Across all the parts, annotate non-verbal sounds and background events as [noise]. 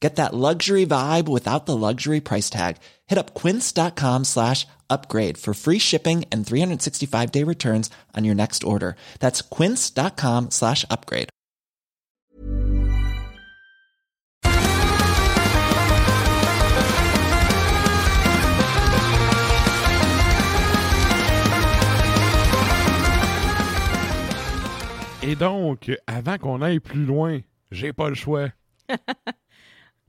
Get that luxury vibe without the luxury price tag. Hit up quince.com slash upgrade for free shipping and 365 day returns on your next order. That's quince.com slash upgrade. Et donc, avant qu'on aille plus loin, j'ai pas le choix. [laughs]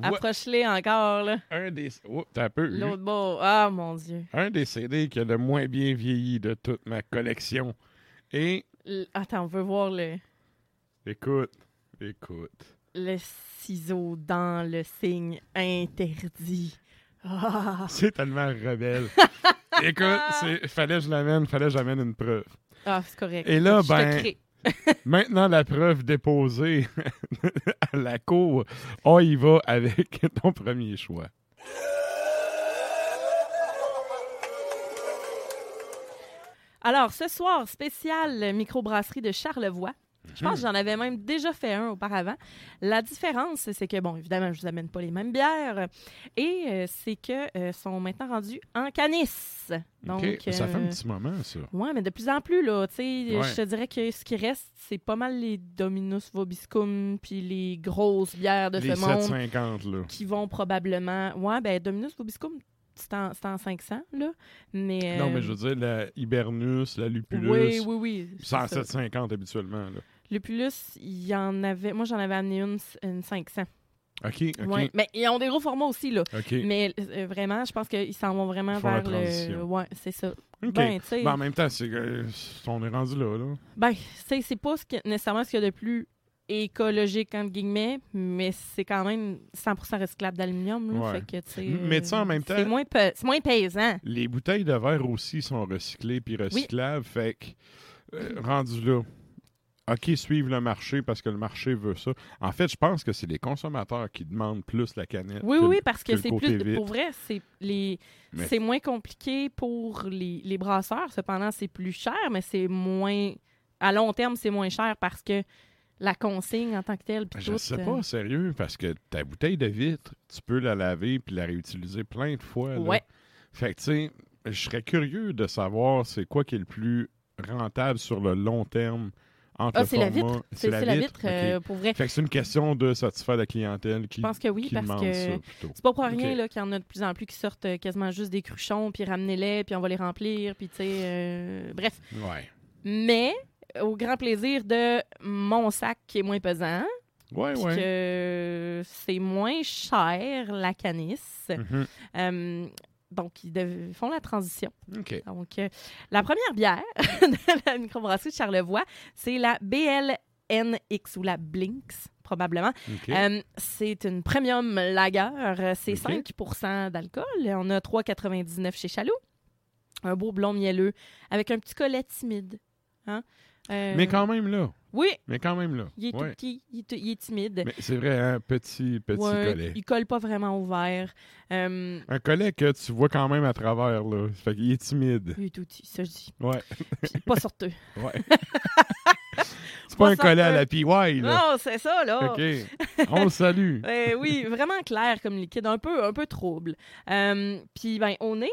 Approche-les encore, là. Un des. Oups, t'as peu. L'autre bord. Ah, mon Dieu. Un des CD qui a le moins bien vieilli de toute ma collection. Et. L- Attends, on veut voir le, Écoute, écoute. le ciseau dans le signe interdit. Ah, [laughs] C'est tellement rebelle. [laughs] écoute, fallait que je l'amène, fallait que j'amène une preuve. Ah, c'est correct. Et là, ben. [laughs] Maintenant, la preuve déposée [laughs] à la cour, on y va avec [laughs] ton premier choix. Alors, ce soir, spécial microbrasserie de Charlevoix. Je pense que j'en avais même déjà fait un auparavant. La différence, c'est que, bon, évidemment, je vous amène pas les mêmes bières. Et euh, c'est que euh, sont maintenant rendus en canis. Donc, Ça fait un euh, petit moment, ça. Ouais, mais de plus en plus, là, tu sais, Ouais. je te dirais que ce qui reste, c'est pas mal les Dominus Vobiscum, puis les grosses bières de Les ce monde 750, là. qui vont probablement... Ouais, ben Dominus Vobiscum, c'est en, en 500, là, mais... Non, mais je veux dire, la Hibernus, la Lupulus, Oui, oui, oui. c'est en c'est ça. 750 habituellement. Là. Lupulus, il y en avait... Moi, j'en avais amené une, une 500. OK, Ouais, mais ils ont des gros formats aussi, là. OK. Mais euh, vraiment, je pense qu'ils s'en vont vraiment vers le... Ouais, c'est ça. OK. Ben. Ben, en même temps, c'est, euh, on est rendu là. là. Ben, c'est c'est pas ce que- nécessairement ce qu'il y a de plus écologique, entre guillemets, mais c'est quand même 100% recyclable d'aluminium. là. Ouais. Fait que, tu sais, Mais tu en même temps- C'est moins, moins pesant. Les bouteilles de verre aussi sont recyclées puis recyclables. Fait que, euh, rendu là, OK, suivre le marché parce que le marché veut ça. En fait, je pense que c'est les consommateurs qui demandent plus la canette. Oui, que oui, parce que, c'est plus. vitre. Pour vrai, c'est les. Mais- C'est moins compliqué pour les, les brasseurs. Cependant, c'est plus cher, mais c'est moins. À long terme, c'est moins cher parce que la consigne en tant que telle. Je tout, sais euh, pas, sérieux, parce que ta bouteille de vitre, tu peux la laver puis la réutiliser plein de fois. là. Ouais. Fait que, tu sais, je serais curieux de savoir c'est quoi qui est le plus rentable sur le long terme entre Ah, c'est la vitre? C'est la vitre, euh, pour vrai. Fait que c'est une question de satisfaire la clientèle qui, Je pense que oui, parce que. C'est pas pour rien là, qu'il y en a de plus en plus qui sortent euh, quasiment juste des cruchons, puis ramenez-les, puis on va les remplir, puis tu sais, euh, bref. Ouais. Mais au grand plaisir de mon sac qui est moins pesant, Ouais, ouais. que c'est moins cher la canisse. Mhm. Euh, donc, ils dev- font la transition. Donc, euh, la première bière [laughs] de la microbrasserie de Charlevoix, c'est la BLNX ou la Blinks, probablement. Euh, c'est une premium lager. C'est Ok. 5 d'alcool. On a 3,99 chez Chaloux. Un beau blond mielleux avec un petit collet timide. Hein? Euh, Mais quand même là. Oui, Mais quand même là. il est Ouais. tout petit, il est, tout- il est timide. Mais c'est vrai, un petit, petit Ouais, collet. Il colle pas vraiment au verre. Euh, Un collet que tu vois quand même à travers, là. Fait qu'il est timide. il est tout petit, ça je dis. Ouais. [laughs] Puis pas sorteux. Ouais. [laughs] c'est pas un collet à la PY, là. Non, c'est ça, là. OK. [laughs] On le salue. Euh, oui, vraiment clair comme liquide, un peu, un peu trouble. Euh, Puis, ben, au nez,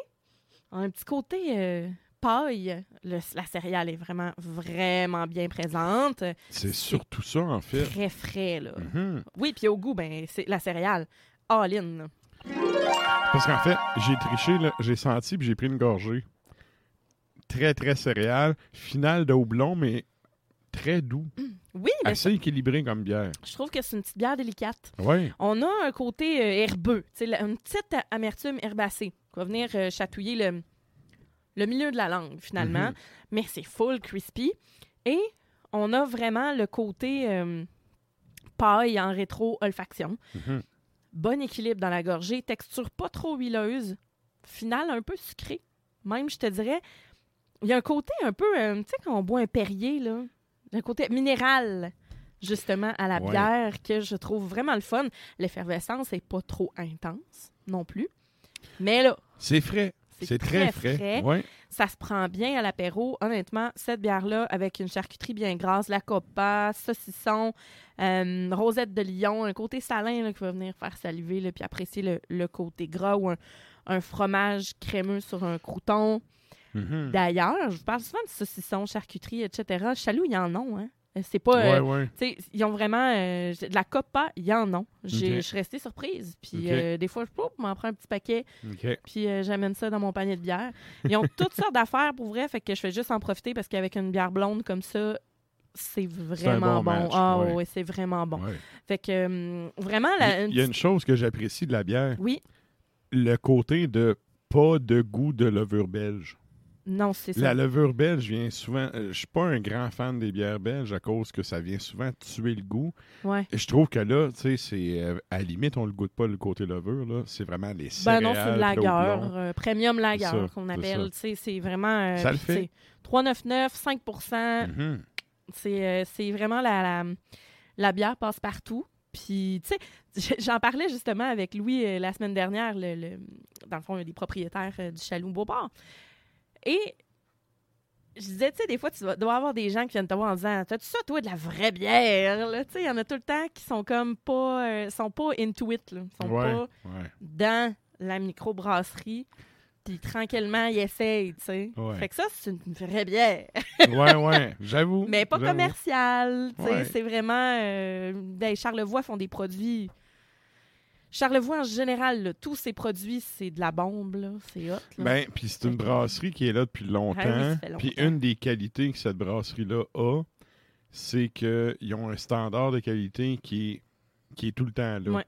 un petit côté euh, paille. Le- la céréale est vraiment, vraiment bien présente. C'est surtout ça, en fait. Très frais, là. Mhm. Oui, puis au goût, ben, c'est la céréale all-in. Parce qu'en fait, j'ai triché. J'ai senti puis j'ai pris une gorgée. Très, très céréale. Finale de houblon, mais très doux. Oui, mais Assez équilibré comme bière. je trouve que c'est une petite bière délicate. Oui. On a un côté euh, herbeux, une petite amertume herbacée qui va venir euh, chatouiller le, le milieu de la langue, finalement. Mhm. Mais c'est full crispy. Et on a vraiment le côté euh, paille en rétro-olfaction. Mhm. Bon équilibre dans la gorgée, texture pas trop huileuse, finale un peu sucrée. Même, je te dirais, il y a un côté un peu, euh, tu sais, quand on boit un Perrier, là, un côté minéral, justement, à la Ouais. bière que je trouve vraiment le fun. L'effervescence n'est pas trop intense non plus. Mais là, C'est frais. C'est très, très frais. frais. Ouais. ça se prend bien à l'apéro. Honnêtement, cette bière-là, avec une charcuterie bien grasse, la copa, saucisson, euh, rosette de lion, un côté salin là, qui va venir faire saliver, là, puis apprécier le, le côté gras ou un, un fromage crémeux sur un crouton. Mhm. D'ailleurs, je vous parle souvent de saucisson, charcuterie, etc. Chaloux, il y en a, hein? C'est pas... euh, Ouais, sais, ils ont vraiment euh, de la copa, il y en Ok. Je suis restée surprise. Puis euh, des fois, je m'en prends un petit paquet, puis euh, j'amène ça dans mon panier de bière. Ils ont toutes sortes d'affaires pour vrai, fait que je fais juste en profiter parce qu'avec une bière blonde comme ça, c'est vraiment bon Ah ouais. ouais, c'est vraiment bon. Fait que vraiment, la, Il y a une chose que j'apprécie de la bière, oui, le côté de pas de goût de levure belge. Non, c'est ça. La levure belge vient souvent. euh, je suis pas un grand fan des bières belges à cause que ça vient souvent tuer le goût. Ouais. Je trouve que là, tu sais, c'est euh, à la limite, on le goûte pas le côté levure là. C'est vraiment les Ben céréales. non, c'est lagueur, houblon. euh, premium lagueur ça, qu'on appelle. ça. Tu sais, C'est vraiment. euh, Ça le fait. tu sais, 3,99, 5 Mhm. C'est euh, c'est vraiment la, la, la bière passe partout. Puis, tu sais, [laughs] j'en parlais justement avec Louis la semaine dernière, le, le- dans le fond, des propriétaires du Chaloux Beauport. Et je disais, tu sais, des fois, tu dois avoir des gens qui viennent te voir en disant T'as-tu ça, toi, de la vraie bière? Tu sais, il y en a tout le temps qui sont comme pas. euh, sont pas into it, là. Sont Ouais, pas ouais. dans la microbrasserie. Puis tranquillement, ils essayent, tu sais. Ouais. Fait que ça, c'est une vraie bière. [laughs] ouais, ouais, j'avoue. Mais pas j'avoue. commercial. tu sais. C'est vraiment. Euh, ben, Charlevoix font des produits. Charlevoix, en général, là, tous ces produits, c'est de la bombe. là. C'est hot. là. Ben, puis c'est une brasserie qui est là depuis longtemps. Ah oui, fait Puis longtemps. une des qualités que cette brasserie-là a, c'est qu'ils ont un standard de qualité qui est, qui est tout le temps là. Ouais.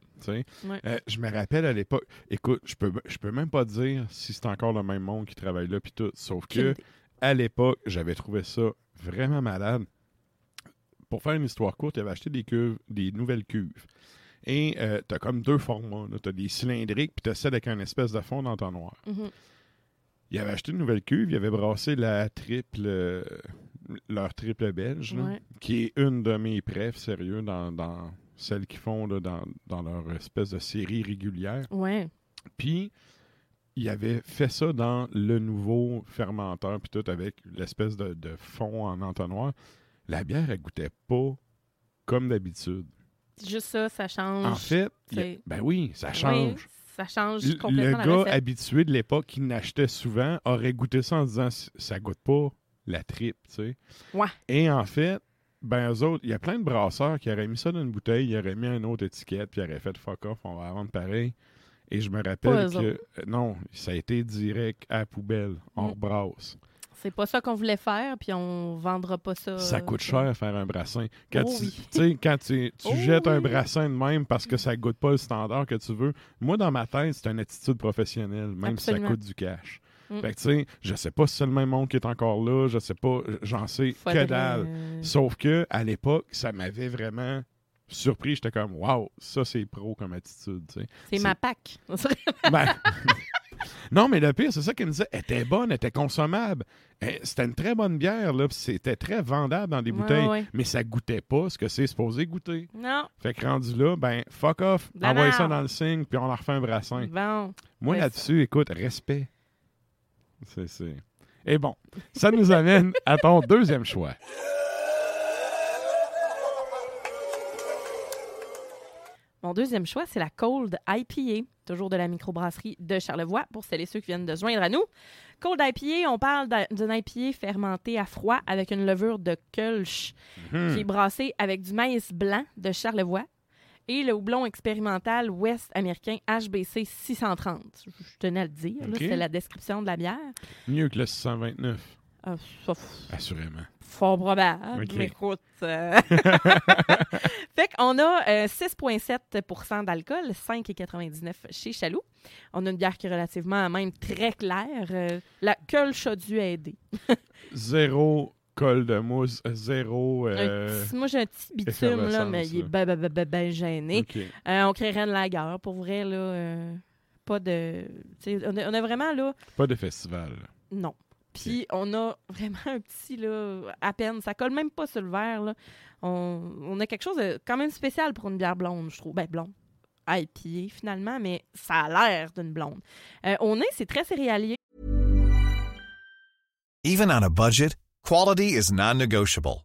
Ouais. Euh, je me rappelle à l'époque, écoute, je peux, je peux même pas dire si c'est encore le même monde qui travaille là, puis tout. Sauf que à l'époque, j'avais trouvé ça vraiment malade. Pour faire une histoire courte, il avait acheté des cuves, des nouvelles cuves. Et euh, t'as comme deux formats. Tu as des cylindriques, puis t'as celle avec un espèce de fond d'entonnoir. Mhm. Il avait acheté une nouvelle cuve, il avait brassé la triple, euh, leur triple belge, là, qui est une de mes préfs, sérieux, dans, dans celles qu'ils font là, dans, dans leur espèce de série régulière. Ouais. Puis, il avait fait ça dans le nouveau fermenteur, puis tout avec l'espèce de, de fond en entonnoir. La bière, elle goûtait pas comme d'habitude. Juste ça, ça change. En fait, a- ben oui, ça Oui, change. ça change Le- complètement le la gars habitué de l'époque qui n'achetait souvent aurait goûté ça en disant ça goûte pas la tripe, tu sais. Ouais. Et en fait, ben eux autres, il y a plein de brasseurs qui auraient mis ça dans une bouteille, ils auraient mis une autre étiquette, puis ils auraient fait fuck off, on va vendre pareil. Et je me rappelle que autres. euh, non, ça a été direct à la poubelle, on Mm. rebrasse. C'est pas ça qu'on voulait faire, puis on vendra pas ça. Ça coûte euh, cher faire un brassin. Quand Oh tu, oui. quand tu, tu Oh jettes un brassin de même parce que ça goûte pas le standard que tu veux, moi, dans ma tête, c'est une attitude professionnelle, même si ça coûte du cash. Mm. Fait que, tu sais, je sais pas si c'est le même monde qui est encore là, je sais pas, j'en sais faudrait- que dalle. Sauf que, à l'époque, ça m'avait vraiment surpris. J'étais comme, waouh, ça, c'est pro comme attitude, tu sais. C'est c'est- ma PAC. Ben, [laughs] [laughs] non, mais le pire, c'est ça qu'il me disait. Elle était bonne, elle était consommable. Eh, C'était une très bonne bière, là. C'était très vendable dans des Ouais, bouteilles. ouais. Mais ça goûtait pas ce que c'est supposé goûter. non. Fait que rendu là, ben, fuck off. De la Envoie ça dans le signe, puis on en refait un brassin. Bon. Moi, là-dessus, écoute, respect. C'est, c'est. Et bon, ça nous amène à ton deuxième choix. Mon deuxième choix, c'est la Cold IPA, toujours de la microbrasserie de Charlevoix, pour celles et ceux qui viennent de se joindre à nous. Cold IPA, on parle d'un- d'une IPA fermentée à froid avec une levure de Kölsch Hmm. qui est brassée avec du maïs blanc de Charlevoix et le houblon expérimental ouest américain HBC 630. Je tenais à le dire, c'est la description de la bière. Mieux que le 629. F- Assurément. fort probable. Mais écoute. euh, [laughs] [laughs] fait qu'on a euh, 6,7% d'alcool, 5,99 chez Chaloux. On a une bière qui est relativement même très claire. Euh, la Kölsch a dû aider. [laughs] Zéro col de mousse, zéro. Euh, petit- moi, j'ai un petit bitume, là, mais il est ben, ben, ben, ben, ben gêné. ok. Euh, on créerait une lagueur, pour vrai, là. euh, pas de. On a, on a vraiment, là. Pas de festival. Non. Puis on a [laughs] vraiment un petit, là, à peine. Ça colle même pas sur le verre, là. On, on a quelque chose de quand même spécial pour une bière blonde, je trouve. Ben, blonde. IPA, finalement, mais ça a l'air d'une blonde. Euh, au nez, c'est très céréalier. Even on a budget, quality is non-negotiable.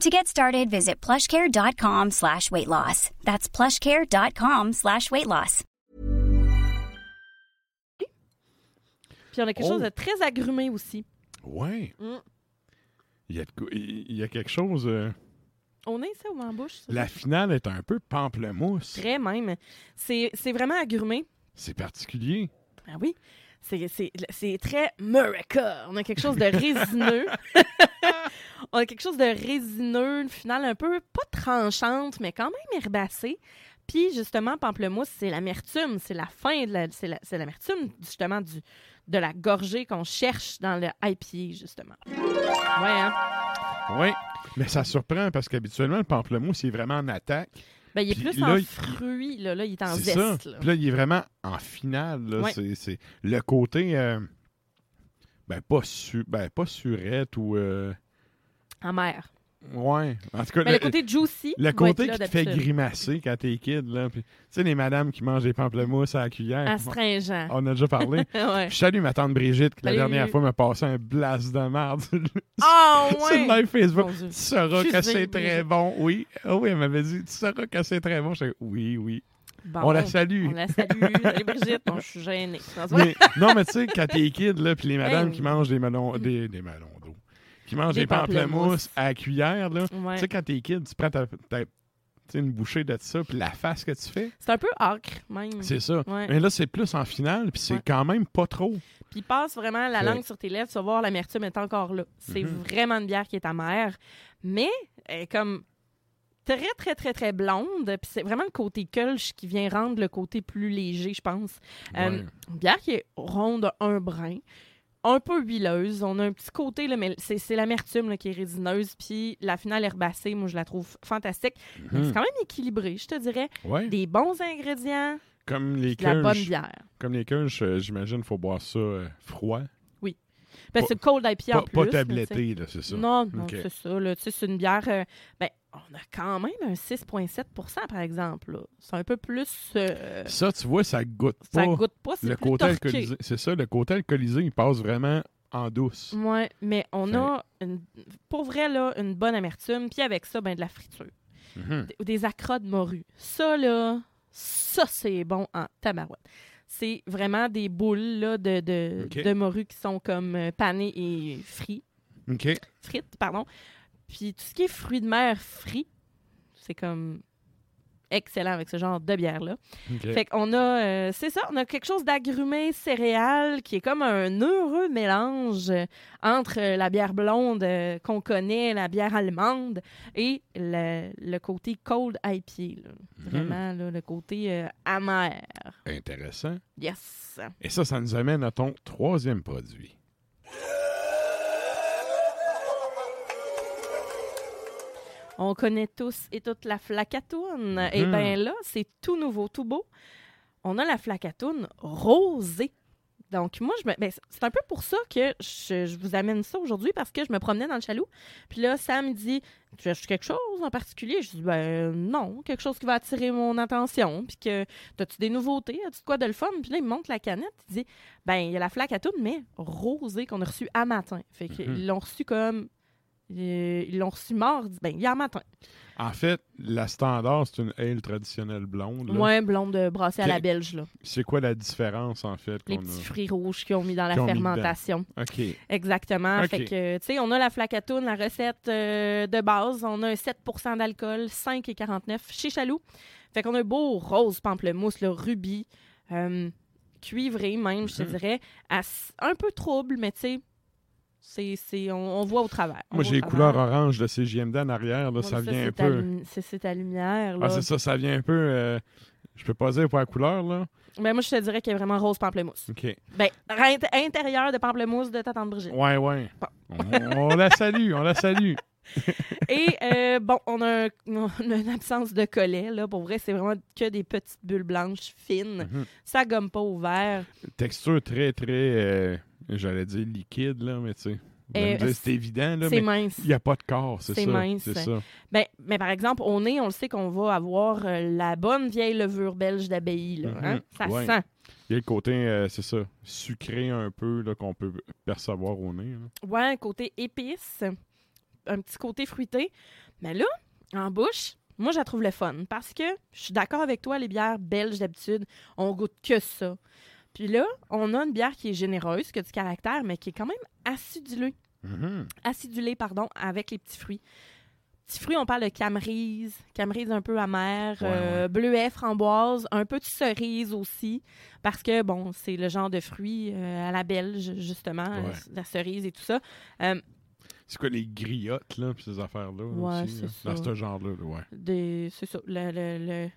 To get started, visit plushcare.com slash weight loss. That's plushcare.com slash weight loss. Puis on a quelque Oh. chose de très agrumé aussi. Ouais. Mm. Il, y a il y a quelque chose. euh, Au nez, ça, ou en bouche? ça? La finale est un peu pamplemousse. Très même. C'est c'est vraiment agrumé. C'est particulier. Ah oui. C'est- très Murica. On a quelque chose de résineux. [laughs] On a quelque chose de résineux, une finale un peu, pas tranchante, mais quand même herbacée. Puis, justement, pamplemousse, c'est l'amertume. C'est la fin de la. C'est la- c'est l'amertume, justement, du, de la gorgée qu'on cherche dans le IPA, justement. Ouais, hein? Oui. Mais ça surprend parce qu'habituellement, le pamplemousse, il est vraiment en attaque. Ben, il est Puis plus là, en il- fruits, là. Là, il est en C'est ça. zeste, là. Puis là, il est vraiment en finale. là. Ouais. C'est- C'est le côté. euh, ben, pas, su... ben, pas surette ou. euh, Amer. Ouais. En tout cas, Mais le côté juicy. le côté là qui te fait grimacer quand t'es kid. Là. Puis, tu sais, les madames qui mangent des pamplemousses à la cuillère. Astringent. On a déjà parlé. [laughs] ouais. Je salue ma tante Brigitte qui, la Salut. dernière fois, m'a passé un blast de merde Oh, [laughs] sur ouais! le live Facebook. Tu sauras que c'est très bon. Oui. Ah oui, elle m'avait dit, tu sauras que c'est très bon. Je oui, oui. Bon, On la salue. On la salue. [laughs] Salut Brigitte. Bon, je suis gênée. Mais- non, mais tu sais, quand t'es kid, là, puis les madames Hey. qui mangent des melons, des, des melons qui mangent Des des, pamplemousses à la cuillère, là, Ouais. tu sais, quand t'es kid, tu prends ta, ta- une bouchée de ça, puis la face que tu fais, C'est un peu acre, même. c'est ça. Ouais. Mais là, c'est plus en finale, puis c'est Ouais. quand même pas trop. Puis passe vraiment la langue sur tes lèvres, tu vas voir l'amertume est encore là. C'est Mhm. vraiment une bière qui est amère, mais elle est comme très, très, très, très blonde. Puis c'est vraiment le côté Kölsch qui vient rendre le côté plus léger, je pense. Euh, une bière qui est ronde un brin, un peu huileuse. On a un petit côté, là, mais c'est c'est l'amertume là, qui est résineuse. Puis la finale herbacée, moi, je la trouve fantastique. Mhm. C'est quand même équilibré, je te dirais. Ouais. Des bons ingrédients, Comme les de la bonne bière. comme les euh, j'imagine, faut boire ça euh, froid. Ben, c'est cold IPA en plus. pas tabletté, là, c'est ça. Non, non, c'est ça. là. C'est une bière. euh, ben, on a quand même un 6,7% par exemple. là. C'est un peu plus. euh, Ça, tu vois, ça goûte ça pas. goûte pas. C'est le plus côté torqué. alcoolisé. C'est ça, le côté alcoolisé, il passe vraiment en douce. Ouais, mais on a, une- pour vrai, là, une bonne amertume. Puis avec ça, ben, de la friture. Mhm. Des, des de morue. Ça, là, ça, c'est bon en tabarouette. C'est vraiment des boules là, de, de, de morue qui sont comme euh, panées et frites. Frites, pardon. Puis tout ce qui est fruits de mer frits, c'est comme excellent avec ce genre de bière-là. Fait qu'on a, euh, c'est ça, on a quelque chose d'agrumé céréal qui est comme un heureux mélange entre la bière blonde euh, qu'on connaît, la bière allemande et le, le côté cold IPA. là. Mhm. Vraiment, là, le côté euh, amer. Intéressant. Yes! Et ça, ça nous amène à ton troisième produit. On connaît tous et toute la flacatoune. Et Mhm. bien là, c'est tout nouveau, tout beau. on a la flacatoune rosée. Donc, moi, je me... ben, c'est un peu pour ça que je, je vous amène ça aujourd'hui parce que je me promenais dans le chaloux. Puis là, Sam me dit Tu cherches quelque chose en particulier Je dis Ben non, quelque chose qui va attirer mon attention. Puis que, as-tu des nouveautés? As-tu de quoi de le fun Puis là, il me montre la canette. Il dit Ben, il y a la flaque à tout, mais rosée qu'on a reçue à matin. Fait qu'ils l'ont reçue comme. Ils l'ont reçu mardi, ben, hier matin. En fait, la standard, c'est une ale traditionnelle blonde. là. Moins blonde de brassée à la belge, là. C'est quoi la différence, en fait? Les petits a? fruits rouges qu'ils ont mis dans la fermentation. OK. Exactement. Fait que, tu sais, on a la flacatoune, la recette euh, de base. On a un 7% d'alcool, 5,49 chez Chaloux. Fait qu'on a un beau rose pamplemousse, le rubis, euh, cuivré même, je te Mhm. dirais. Un peu trouble, mais tu sais, c'est, c'est, on, on voit au travers. Moi, j'ai les couleurs orange de CGMD en arrière. Là, ça vient un c'est ta peu... C'est, ta lumière, là. Ah, c'est ça, ça vient un peu... euh, Je peux pas dire pour la couleur, là. Ben, moi, je te dirais qu'il est vraiment rose pamplemousse. OK. Ben, int- intérieur de pamplemousse de ta tante Brigitte. Ouais, ouais. On, on la salue, on la salue. [laughs] Et euh, bon, on a, un- on a une absence de collet. Là. Pour vrai, c'est vraiment que des petites bulles blanches fines. Mhm. Ça gomme pas au verre. Texture très, très... euh, J'allais dire liquide, là, mais tu sais... Euh, C'est évident, là, C'est mais mince. il n'y a pas de corps, c'est C'est ça. mince. C'est ça. Ben, mais par exemple, au nez, on le sait qu'on va avoir euh, la bonne vieille levure belge d'abbaye. là, hein. Mhm. Ça Ouais. sent. Il y a le côté, euh, c'est ça, sucré un peu, qu'on peut percevoir au nez. là. Ouais, un côté épice, un petit côté fruité. Mais là, en bouche, moi, je la trouve le fun parce que je suis d'accord avec toi, les bières belges d'habitude, on goûte que ça. Puis là, on a une bière qui est généreuse, qui a du caractère, mais qui est quand même acidulée. Mhm. acidulée, pardon, avec les petits fruits. Petits fruits, on parle de camerise, camerise un peu amère, Ouais, euh, bleuet, framboise, un peu de cerise aussi, parce que, bon, c'est le genre de fruits euh, à la belge, justement, Ouais. la cerise et tout ça. Euh, C'est quoi les griottes, là, puis ces affaires-là? Ouais, c'est ça. Dans ce genre-là, là, ouais. des- c'est ça, le... le, le-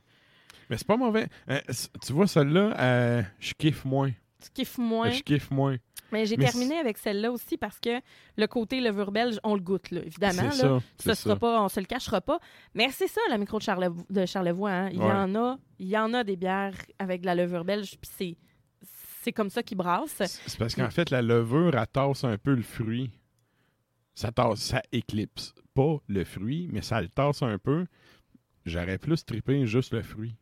Mais c'est pas mauvais. Euh, tu vois, celle-là, euh, je kiffe moins. tu kiffes moins? Je kiffe moins. Mais j'ai terminé avec celle-là aussi parce que le côté levure belge, on le goûte, là, évidemment. C'est là. ça. Ça sera ça. pas, on se le cachera pas. Mais c'est ça, la micro de, Charlevo- de Charlevoix. hein. Il y en a, il y en a des bières avec de la levure belge, puis c'est, c'est comme ça qu'ils brassent. C'est c'est parce qu'en fait, la levure, elle tasse un peu le fruit. Ça tasse, ça éclipse pas le fruit, mais ça le tasse un peu. J'aurais plus trippé juste le fruit.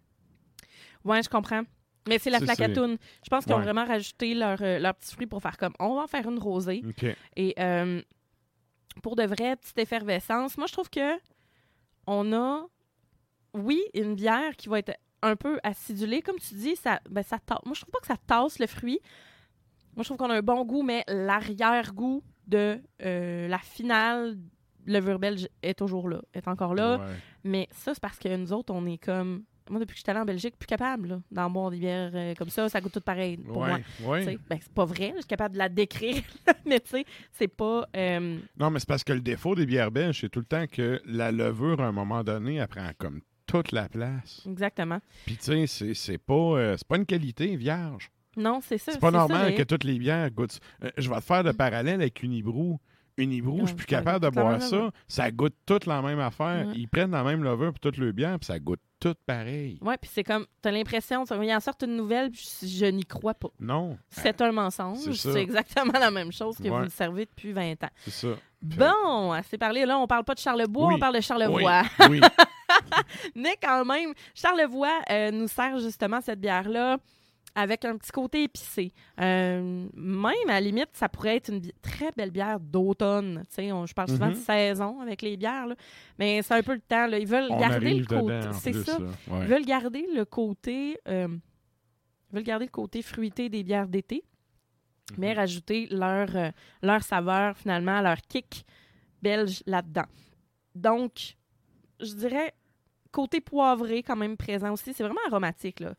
Ouais, je comprends. Mais c'est la flacatoune. Je pense qu'ils ont vraiment rajouté leur, euh, leur petit fruit pour faire comme on va en faire une rosée. Et euh, pour de vraies petites effervescences, moi je trouve que on a, oui, une bière qui va être un peu acidulée, comme tu dis, ça, ben, ça tasse. Moi je trouve pas que ça tasse le fruit. Moi je trouve qu'on a un bon goût, mais l'arrière-goût de euh, la finale levure belge est toujours là, est encore là. Ouais. Mais ça, c'est parce que nous autres, on est comme. Moi, depuis que je suis allée en Belgique, plus capable d'en boire des bières euh, comme ça. Ça goûte tout pareil pour moi. Ouais, ouais. Tu sais, Ben, c'est pas vrai, je suis capable de la décrire, [laughs] mais tu sais, c'est pas. euh, Non, mais c'est parce que le défaut des bières belges, c'est tout le temps que la levure, à un moment donné, elle prend comme toute la place. exactement. Puis tu sais, c'est- pas, euh, c'est pas une qualité vierge. Non, c'est ça. C'est pas ça, normal mais- que toutes les bières goûtent. Je vais te faire le parallèle avec Unibrou. Unibrou, Ouais, je suis plus capable de boire ça. Ça goûte toute la même affaire. Ils prennent la même levure pour toutes les bières, puis ça goûte tout pareil. Ouais, puis c'est comme. T'as l'impression, il en sort une nouvelle, je, je n'y crois pas. Non, C'est un mensonge. c'est exactement la même chose que Ouais. vous le servez depuis 20 ans. c'est ça. Bon, assez parlé. Là, on parle pas de Charlebois, Oui. on parle de Charlevoix. Oui, [laughs] oui. Mais quand même, Charlevoix euh, nous sert justement cette bière-là avec un petit côté épicé. Euh, même, à la limite, ça pourrait être une très belle bière d'automne. Je parle souvent Mhm. de saison avec les bières, là. mais c'est un peu le temps. là. Ils veulent On garder le côté... C'est ça. Ils veulent garder le côté... euh, ils veulent garder le côté fruité des bières d'été, mais Mhm. rajouter leur, euh, leur saveur, finalement, leur kick belge là-dedans. Donc, je dirais côté poivré quand même présent aussi. C'est vraiment aromatique, là.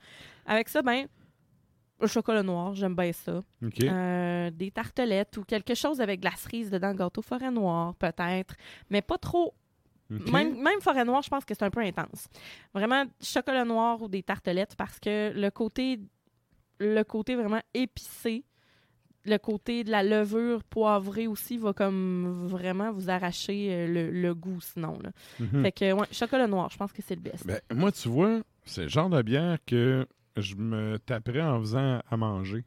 Avec ça, ben, le chocolat noir, j'aime bien ça. Euh, des tartelettes ou quelque chose avec de la cerise dedans, gâteau forêt noire peut-être, mais pas trop. Même, même forêt noire, je pense que c'est un peu intense. Vraiment, chocolat noir ou des tartelettes parce que le côté, le côté vraiment épicé, le côté de la levure poivrée aussi va comme vraiment vous arracher euh, le, le goût sinon. Là. Mhm. Fait que, ouais, chocolat noir, je pense que c'est le best. Ben, moi, tu vois, c'est le genre de bière que je me taperais en faisant à manger.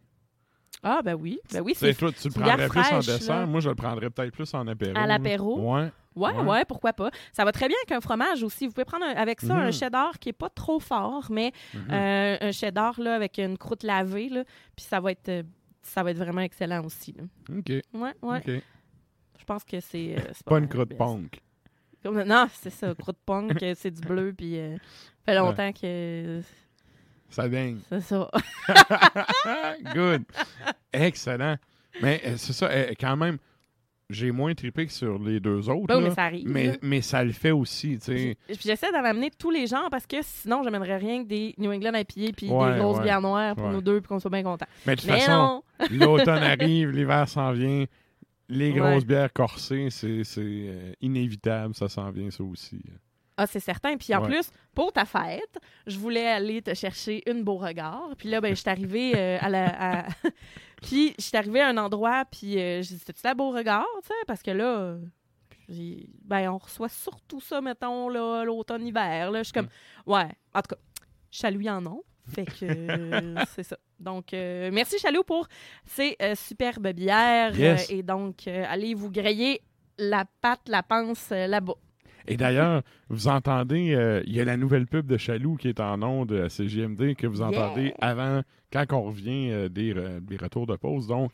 Ah, ben oui. Ben oui, c'est toi, tu le prendrais plus en dessert. là. Moi, je le prendrais peut-être plus en apéro. À l'apéro? Ouais. Ouais, Ouais. ouais, pourquoi pas. Ça va très bien avec un fromage aussi. Vous pouvez prendre un- avec ça un Mhm. cheddar qui est pas trop fort, mais Mhm. euh, un cheddar là, avec une croûte lavée, là, puis ça va être euh, ça va être vraiment excellent aussi. là. OK. Ouais, ouais. OK. Je pense que c'est. euh, c'est Pas une croûte punk. Non, c'est ça, croûte punk, euh, c'est du bleu, puis euh, ça fait longtemps que Ça dingue. c'est ça. [laughs] Good. Excellent. Mais euh, c'est ça, euh, quand même, j'ai moins trippé que sur les deux autres. Ben oui, là. mais ça arrive. mais, là. mais ça le fait aussi, tu sais. Puis j'essaie d'en amener tous les genres parce que sinon, j'amènerais rien que des New England IPA puis Ouais, des grosses ouais, bières noires pour ouais. nous deux puis qu'on soit bien contents. Mais de toute Mais façon, non! [laughs] l'automne arrive, l'hiver s'en vient. Les Ouais. grosses bières corsées, c'est c'est, euh, inévitable, ça s'en vient, ça aussi. Ah, c'est certain. Puis en Ouais. plus, pour ta fête, je voulais aller te chercher une Beauregard. Puis là, ben, je suis arrivée euh, à la. à- [laughs] puis je suis arrivée à un endroit, puis euh, j'ai dit, c'est-tu la Beauregard, tu sais? Parce que là, ben, on reçoit surtout ça, mettons, là, l'automne-hiver. Là, je suis comme, Mm. ouais. En tout cas, Chaloux en ont. Fait que euh, [laughs] c'est ça. Donc, euh, merci Chaloux pour ces euh, superbes bières. Yes. Et donc, allez vous griller la pâte, la panse là-bas. Et d'ailleurs, vous entendez, euh, il y a la nouvelle pub de Chaloux qui est en onde à CGMD que vous Yeah. entendez avant, quand on revient euh, des, re- des retours de pause. Donc,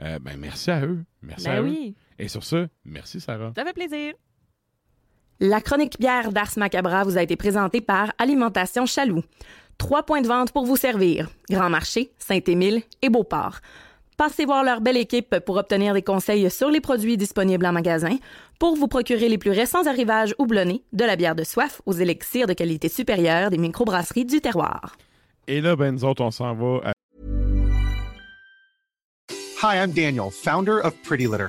euh, ben, merci à eux. Merci à Ben eux. oui. Et sur ce, merci Sarah. Ça fait plaisir. La chronique bière d'Ars Macabra vous a été présentée par Alimentation Chaloux. Trois points de vente pour vous servir. Grand Marché, Saint-Émile et Beauport. Passez voir leur belle équipe pour obtenir des conseils sur les produits disponibles en magasin, pour vous procurer les plus récents arrivages houblonnés, de la bière de soif aux élixirs de qualité supérieure des microbrasseries du terroir. Et là, ben, nous autres, on s'en va à Hi, I'm Daniel, founder of Pretty Litter.